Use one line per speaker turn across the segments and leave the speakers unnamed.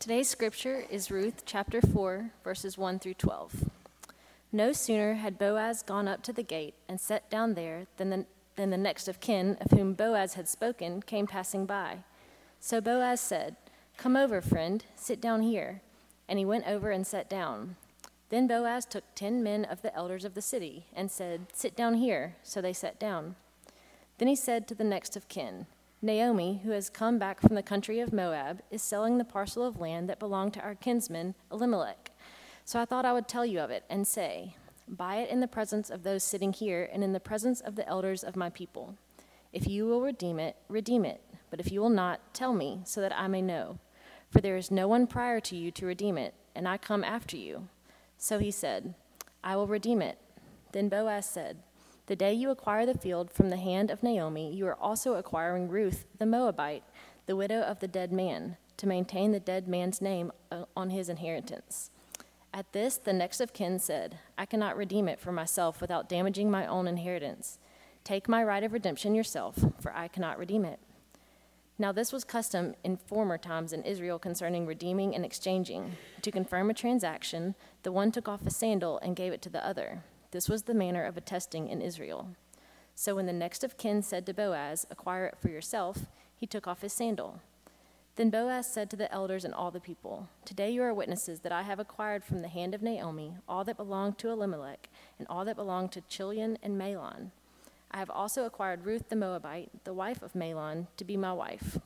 Today's scripture is Ruth chapter 4, verses 1 through 12. No sooner had Boaz gone up to the gate and sat down there than the, than the next of kin of whom Boaz had spoken came passing by. So Boaz said, Come over, friend, sit down here. And he went over and sat down. Then Boaz took ten men of the elders of the city and said, Sit down here. So they sat down. Then he said to the next of kin, Naomi, who has come back from the country of Moab, is selling the parcel of land that belonged to our kinsman Elimelech. So I thought I would tell you of it and say, Buy it in the presence of those sitting here and in the presence of the elders of my people. If you will redeem it, redeem it. But if you will not, tell me, so that I may know. For there is no one prior to you to redeem it, and I come after you. So he said, I will redeem it. Then Boaz said, the day you acquire the field from the hand of Naomi, you are also acquiring Ruth the Moabite, the widow of the dead man, to maintain the dead man's name uh, on his inheritance. At this, the next of kin said, I cannot redeem it for myself without damaging my own inheritance. Take my right of redemption yourself, for I cannot redeem it. Now, this was custom in former times in Israel concerning redeeming and exchanging. To confirm a transaction, the one took off a sandal and gave it to the other. This was the manner of attesting in Israel. So when the next of kin said to Boaz, Acquire it for yourself, he took off his sandal. Then Boaz said to the elders and all the people, Today you are witnesses that I have acquired from the hand of Naomi all that belonged to Elimelech and all that belonged to Chilion and Mahlon. I have also acquired Ruth the Moabite, the wife of Mahlon, to be my wife,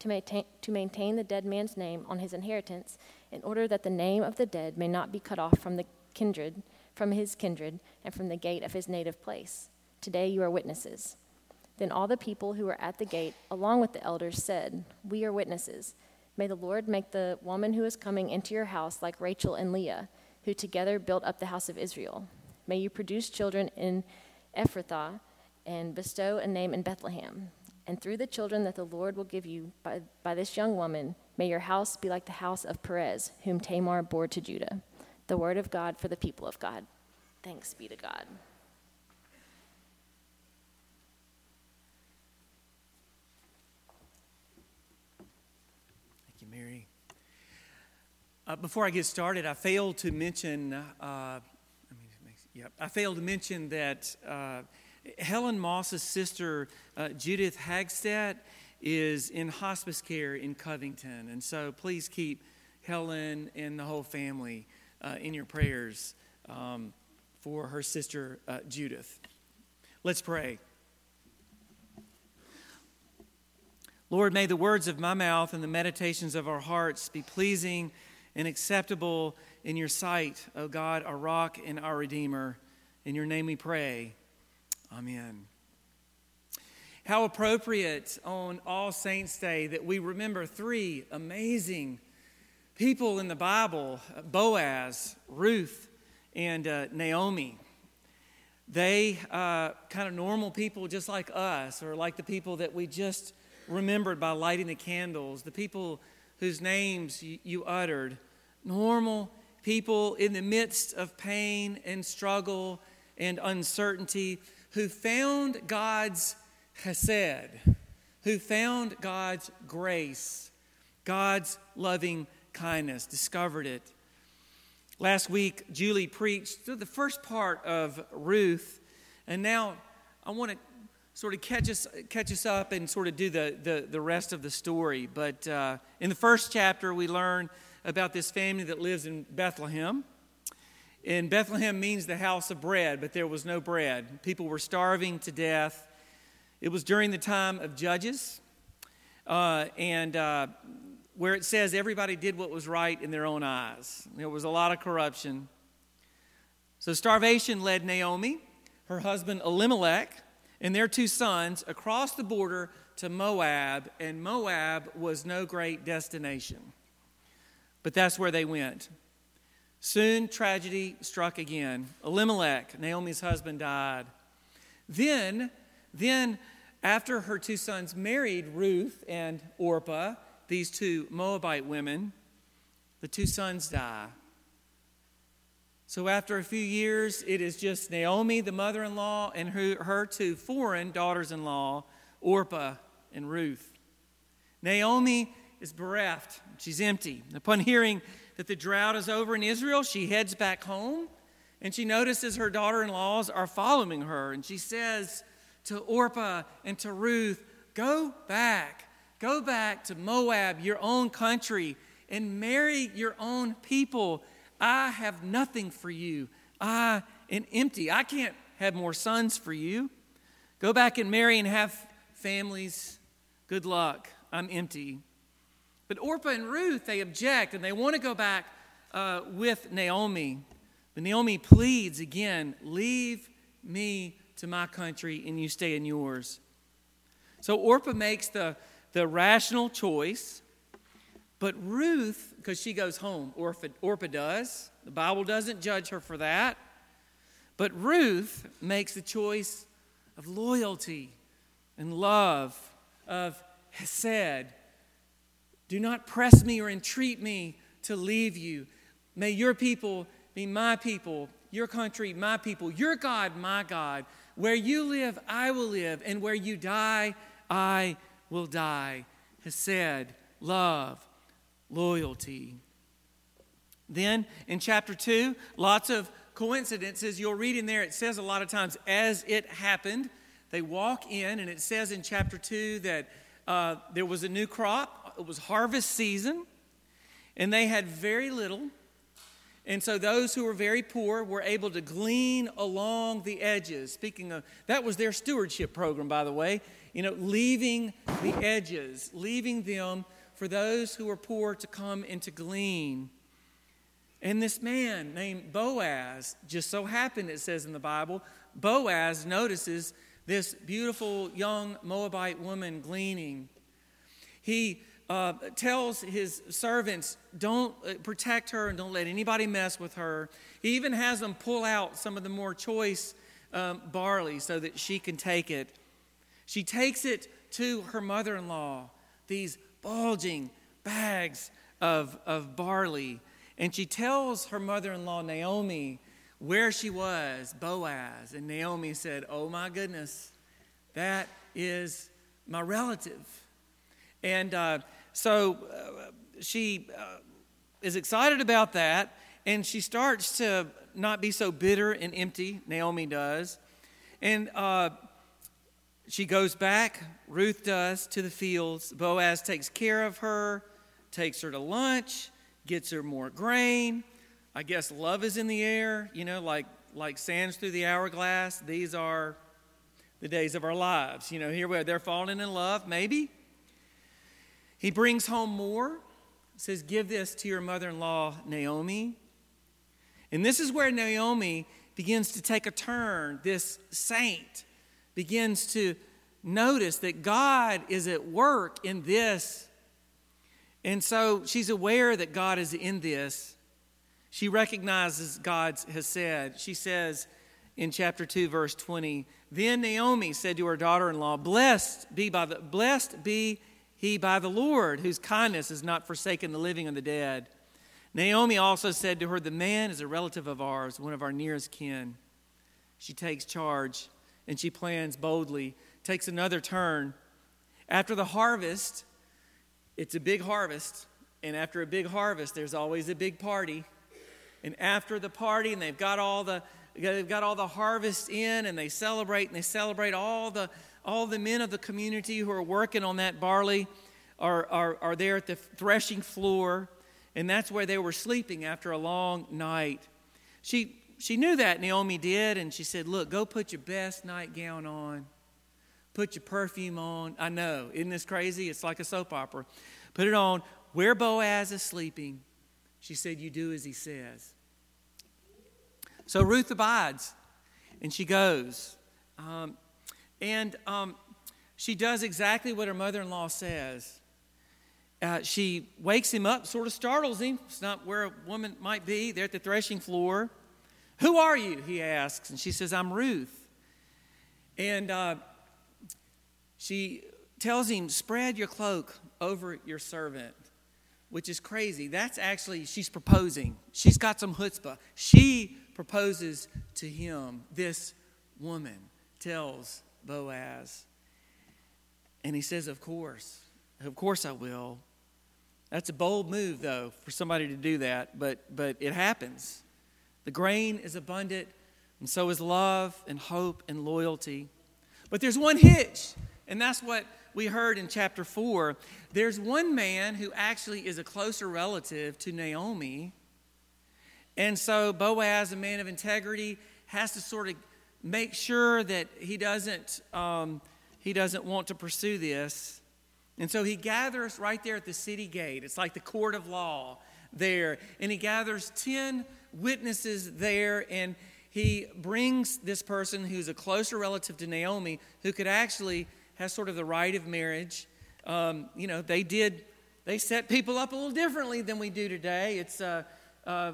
to maintain, to maintain the dead man's name on his inheritance, in order that the name of the dead may not be cut off from the kindred from his kindred and from the gate of his native place. Today you are witnesses. Then all the people who were at the gate, along with the elders, said, We are witnesses. May the Lord make the woman who is coming into your house like Rachel and Leah, who together built up the house of Israel. May you produce children in Ephrathah and bestow a name in Bethlehem. And through the children that the Lord will give you by, by this young woman, may your house be like the house of Perez, whom Tamar bore to Judah the word of God for the people of God. Thanks be to God.
Thank you, Mary. Uh, before I get started, I failed to mention. Uh, yeah, I failed to mention that uh, Helen Moss's sister, uh, Judith Hagstedt, is in hospice care in Covington, and so please keep Helen and the whole family uh, in your prayers um, for her sister uh, Judith. Let's pray. Lord, may the words of my mouth and the meditations of our hearts be pleasing and acceptable in your sight, O God, our rock and our redeemer. In your name we pray. Amen. How appropriate on All Saints' Day that we remember three amazing people in the Bible Boaz, Ruth, and uh, Naomi. They, uh, kind of normal people just like us, or like the people that we just remembered by lighting the candles, the people whose names you, you uttered, normal people in the midst of pain and struggle and uncertainty who found God's chesed, who found God's grace, God's loving kindness, discovered it. Last week, Julie preached through the first part of Ruth, and now I want to sort of catch us, catch us up and sort of do the, the, the rest of the story. But uh, in the first chapter, we learn about this family that lives in Bethlehem. And Bethlehem means the house of bread, but there was no bread. People were starving to death. It was during the time of Judges. Uh, and uh, where it says everybody did what was right in their own eyes. There was a lot of corruption. So starvation led Naomi, her husband Elimelech, and their two sons across the border to Moab, and Moab was no great destination. But that's where they went. Soon tragedy struck again. Elimelech, Naomi's husband, died. Then, then after her two sons married Ruth and Orpah, these two Moabite women, the two sons die. So after a few years, it is just Naomi, the mother in law, and her, two foreign daughters in law, Orpah and Ruth. Naomi is bereft. She's empty. Upon hearing that the drought is over in Israel, she heads back home and she notices her daughter in laws are following her. And she says to Orpah and to Ruth, Go back. Go back to Moab, your own country, and marry your own people. I have nothing for you. I am empty. I can't have more sons for you. Go back and marry and have families. Good luck. I'm empty. But Orpah and Ruth, they object and they want to go back uh, with Naomi. But Naomi pleads again leave me to my country and you stay in yours. So Orpah makes the, the rational choice. But Ruth, because she goes home, Orpah, Orpah does. The Bible doesn't judge her for that. But Ruth makes the choice of loyalty and love, of hesed. Do not press me or entreat me to leave you. May your people be my people, your country, my people, your God, my God. Where you live, I will live, and where you die, I will die. Hesed, love, loyalty. Then in chapter 2, lots of coincidences. You'll read in there, it says a lot of times, as it happened. They walk in, and it says in chapter 2 that uh, there was a new crop, it was harvest season, and they had very little. And so those who were very poor were able to glean along the edges. Speaking of, that was their stewardship program, by the way. You know, leaving the edges, leaving them for those who are poor to come and to glean. And this man named Boaz, just so happened, it says in the Bible, Boaz notices this beautiful young Moabite woman gleaning. He uh, tells his servants, don't uh, protect her and don't let anybody mess with her. He even has them pull out some of the more choice um, barley so that she can take it. She takes it to her mother in law, these bulging bags of, of barley. And she tells her mother in law, Naomi, where she was, Boaz. And Naomi said, Oh my goodness, that is my relative. And uh, so uh, she uh, is excited about that, and she starts to not be so bitter and empty. Naomi does. And uh, she goes back, Ruth does, to the fields. Boaz takes care of her, takes her to lunch, gets her more grain. I guess love is in the air, you know, like, like sands through the hourglass. These are the days of our lives. You know, here we are, they're falling in love, maybe. He brings home more, says, Give this to your mother in law, Naomi. And this is where Naomi begins to take a turn. This saint begins to notice that God is at work in this. And so she's aware that God is in this. She recognizes God has said. She says in chapter 2, verse 20, Then Naomi said to her daughter in law, Blessed be by the blessed be he by the Lord, whose kindness has not forsaken the living and the dead. Naomi also said to her, The man is a relative of ours, one of our nearest kin. She takes charge and she plans boldly, takes another turn. After the harvest, it's a big harvest, and after a big harvest, there's always a big party. And after the party, and they've got all the they've got all the harvest in, and they celebrate, and they celebrate all the all the men of the community who are working on that barley are, are, are there at the threshing floor, and that's where they were sleeping after a long night. She, she knew that, Naomi did, and she said, Look, go put your best nightgown on, put your perfume on. I know, isn't this crazy? It's like a soap opera. Put it on. Where Boaz is sleeping, she said, You do as he says. So Ruth abides, and she goes. Um, and um, she does exactly what her mother in law says. Uh, she wakes him up, sort of startles him. It's not where a woman might be. They're at the threshing floor. Who are you? He asks. And she says, I'm Ruth. And uh, she tells him, Spread your cloak over your servant, which is crazy. That's actually, she's proposing. She's got some chutzpah. She proposes to him. This woman tells Boaz. And he says, Of course, of course I will. That's a bold move, though, for somebody to do that, but, but it happens. The grain is abundant, and so is love and hope and loyalty. But there's one hitch, and that's what we heard in chapter 4. There's one man who actually is a closer relative to Naomi. And so Boaz, a man of integrity, has to sort of make sure that he doesn't, um, he doesn't want to pursue this. And so he gathers right there at the city gate. It's like the court of law there. And he gathers 10 witnesses there and he brings this person who's a closer relative to Naomi who could actually has sort of the right of marriage. Um, you know, they did, they set people up a little differently than we do today. It's, uh, uh,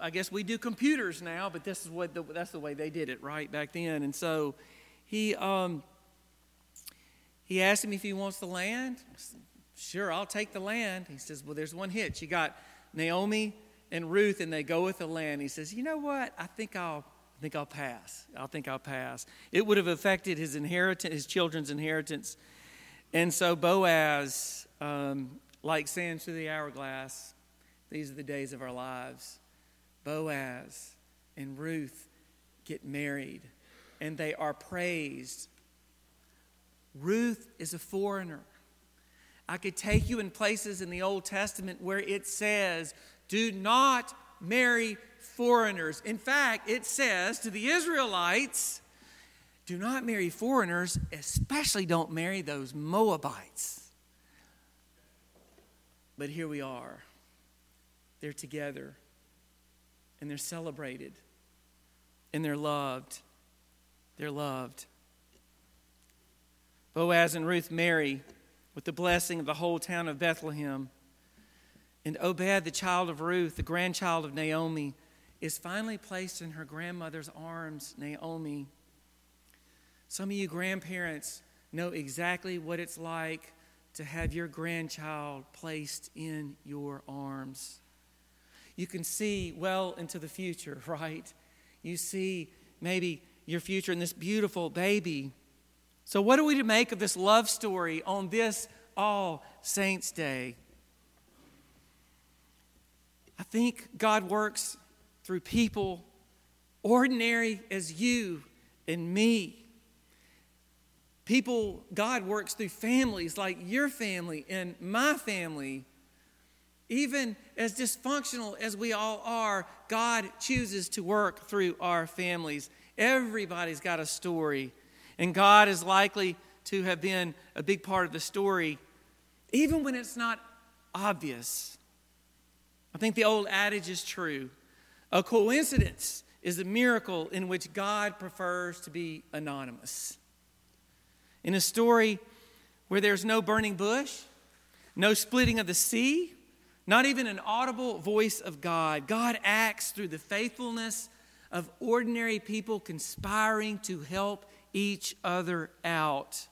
I guess we do computers now, but this is what the, that's the way they did it right back then. And so he, um, he asked him if he wants the land. Sure, I'll take the land. He says, Well, there's one hitch. You got Naomi and Ruth, and they go with the land. He says, You know what? I think I'll I think I'll pass. I think I'll pass. It would have affected his inheritance, his children's inheritance. And so Boaz, um, like sands through the hourglass, these are the days of our lives. Boaz and Ruth get married, and they are praised. Ruth is a foreigner. I could take you in places in the Old Testament where it says, Do not marry foreigners. In fact, it says to the Israelites, do not marry foreigners, especially don't marry those Moabites. But here we are. They're together, and they're celebrated, and they're loved. They're loved. Boaz and Ruth marry with the blessing of the whole town of Bethlehem. And Obed, the child of Ruth, the grandchild of Naomi, is finally placed in her grandmother's arms, Naomi. Some of you grandparents know exactly what it's like to have your grandchild placed in your arms. You can see well into the future, right? You see maybe your future in this beautiful baby. So, what are we to make of this love story on this All Saints' Day? Think God works through people ordinary as you and me. People, God works through families like your family and my family. Even as dysfunctional as we all are, God chooses to work through our families. Everybody's got a story, and God is likely to have been a big part of the story, even when it's not obvious. I think the old adage is true a coincidence is a miracle in which God prefers to be anonymous. In a story where there's no burning bush, no splitting of the sea, not even an audible voice of God, God acts through the faithfulness of ordinary people conspiring to help each other out,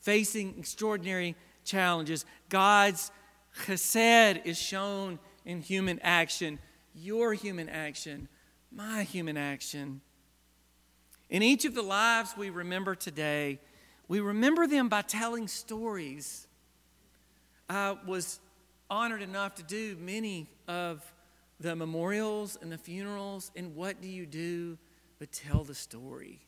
facing extraordinary challenges. God's chesed is shown in human action your human action, my human action. In each of the lives we remember today, we remember them by telling stories. I was honored enough to do many of the memorials and the funerals, and what do you do but tell the story?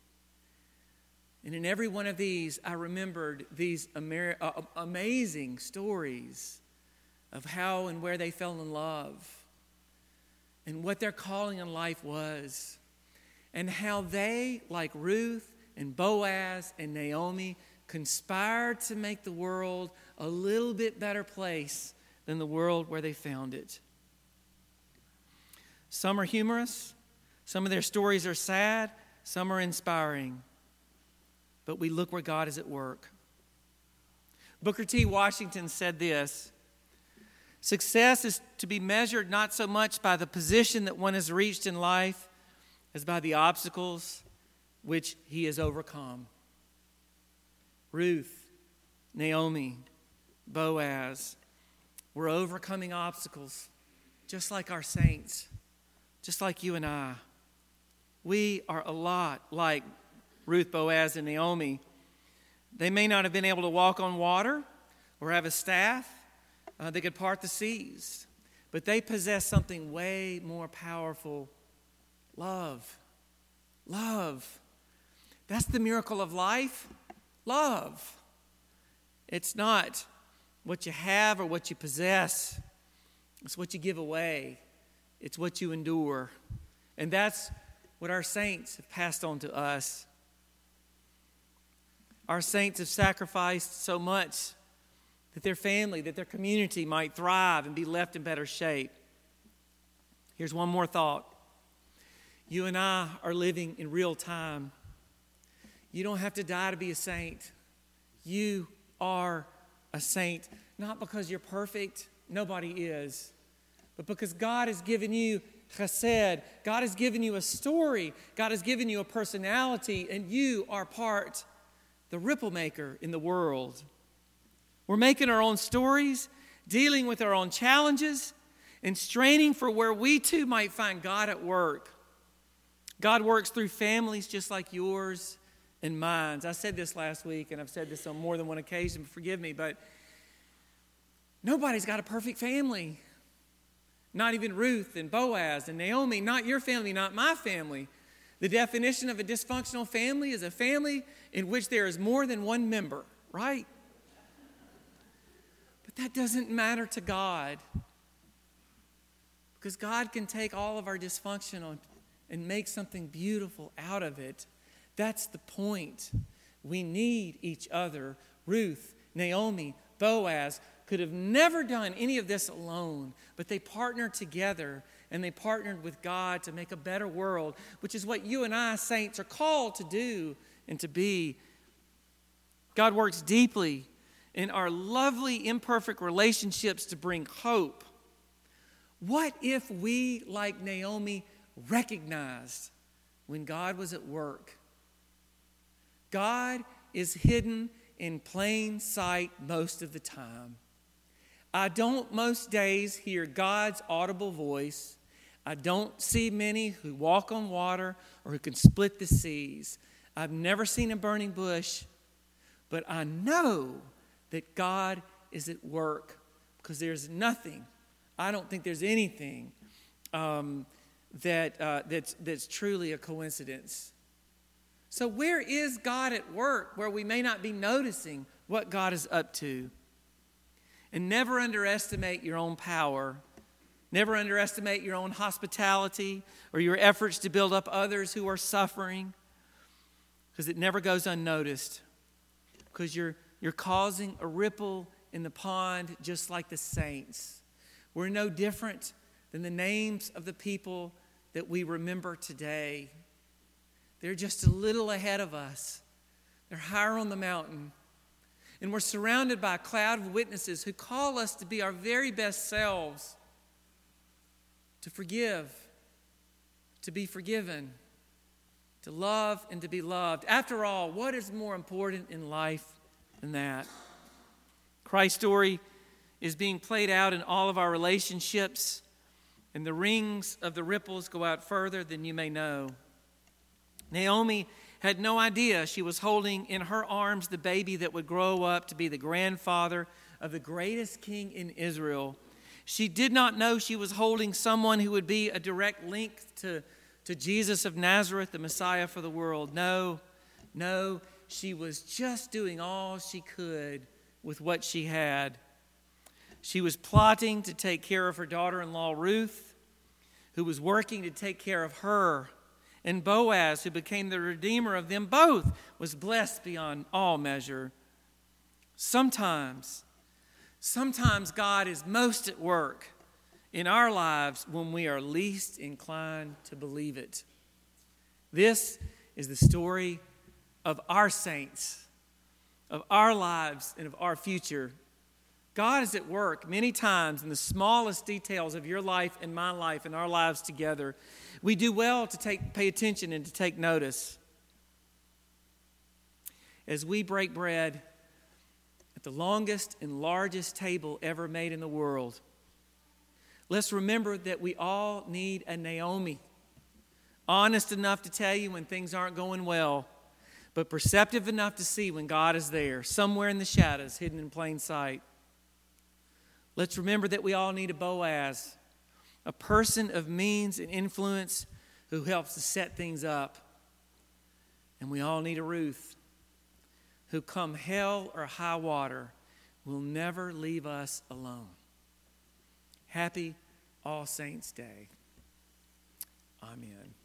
And in every one of these, I remembered these uh, amazing stories of how and where they fell in love and what their calling in life was, and how they, like Ruth and Boaz and Naomi, conspired to make the world a little bit better place than the world where they found it. Some are humorous, some of their stories are sad, some are inspiring. But we look where God is at work. Booker T. Washington said this Success is to be measured not so much by the position that one has reached in life as by the obstacles which he has overcome. Ruth, Naomi, Boaz were overcoming obstacles just like our saints, just like you and I. We are a lot like Ruth, Boaz, and Naomi. They may not have been able to walk on water or have a staff, uh, they could part the seas. But they possess something way more powerful love. Love. That's the miracle of life. Love. It's not what you have or what you possess, it's what you give away, it's what you endure. And that's what our saints have passed on to us. Our saints have sacrificed so much that their family, that their community might thrive and be left in better shape. Here's one more thought. You and I are living in real time. You don't have to die to be a saint. You are a saint, not because you're perfect, nobody is, but because God has given you chesed. God has given you a story. God has given you a personality, and you are part, the ripple maker in the world. We're making our own stories, dealing with our own challenges, and straining for where we too might find God at work. God works through families just like yours and mine. I said this last week, and I've said this on more than one occasion, forgive me, but nobody's got a perfect family. Not even Ruth and Boaz and Naomi, not your family, not my family. The definition of a dysfunctional family is a family in which there is more than one member, right? That doesn't matter to God. Because God can take all of our dysfunction and make something beautiful out of it. That's the point. We need each other. Ruth, Naomi, Boaz, could have never done any of this alone, but they partnered together and they partnered with God to make a better world, which is what you and I, saints, are called to do and to be. God works deeply in our lovely, imperfect relationships to bring hope. What if we, like Naomi, recognized when God was at work? God is hidden in plain sight most of the time. I don't most days hear God's audible voice. I don't see many who walk on water or who can split the seas. I've never seen a burning bush, but I know that God is at work because there's nothing, I don't think there's anything um, that, uh, that's, that's truly a coincidence. So, where is God at work where we may not be noticing what God is up to? And never underestimate your own power. Never underestimate your own hospitality or your efforts to build up others who are suffering because it never goes unnoticed. Because you're, you're causing a ripple in the pond just like the saints. We're no different than the names of the people that we remember today. They're just a little ahead of us, they're higher on the mountain. And we're surrounded by a cloud of witnesses who call us to be our very best selves, to forgive, to be forgiven, to love, and to be loved. After all, what is more important in life than that? Christ's story is being played out in all of our relationships, and the rings of the ripples go out further than you may know. Naomi had no idea she was holding in her arms the baby that would grow up to be the grandfather of the greatest king in Israel. She did not know she was holding someone who would be a direct link to, to Jesus of Nazareth, the Messiah for the world. No, no, she was just doing all she could with what she had. She was plotting to take care of her daughter in law, Ruth, who was working to take care of her and Boaz, who became the redeemer of them both, was blessed beyond all measure. Sometimes, sometimes God is most at work in our lives when we are least inclined to believe it. This is the story of our saints, of our lives, and of our future. God is at work many times in the smallest details of your life and my life and our lives together. We do well to take, pay attention and to take notice. As we break bread at the longest and largest table ever made in the world, let's remember that we all need a Naomi. Honest enough to tell you when things aren't going well, but perceptive enough to see when God is there, somewhere in the shadows, hidden in plain sight. Let's remember that we all need a Boaz, a person of means and influence who helps to set things up. And we all need a Ruth who, come hell or high water, will never leave us alone. Happy All Saints' Day. Amen.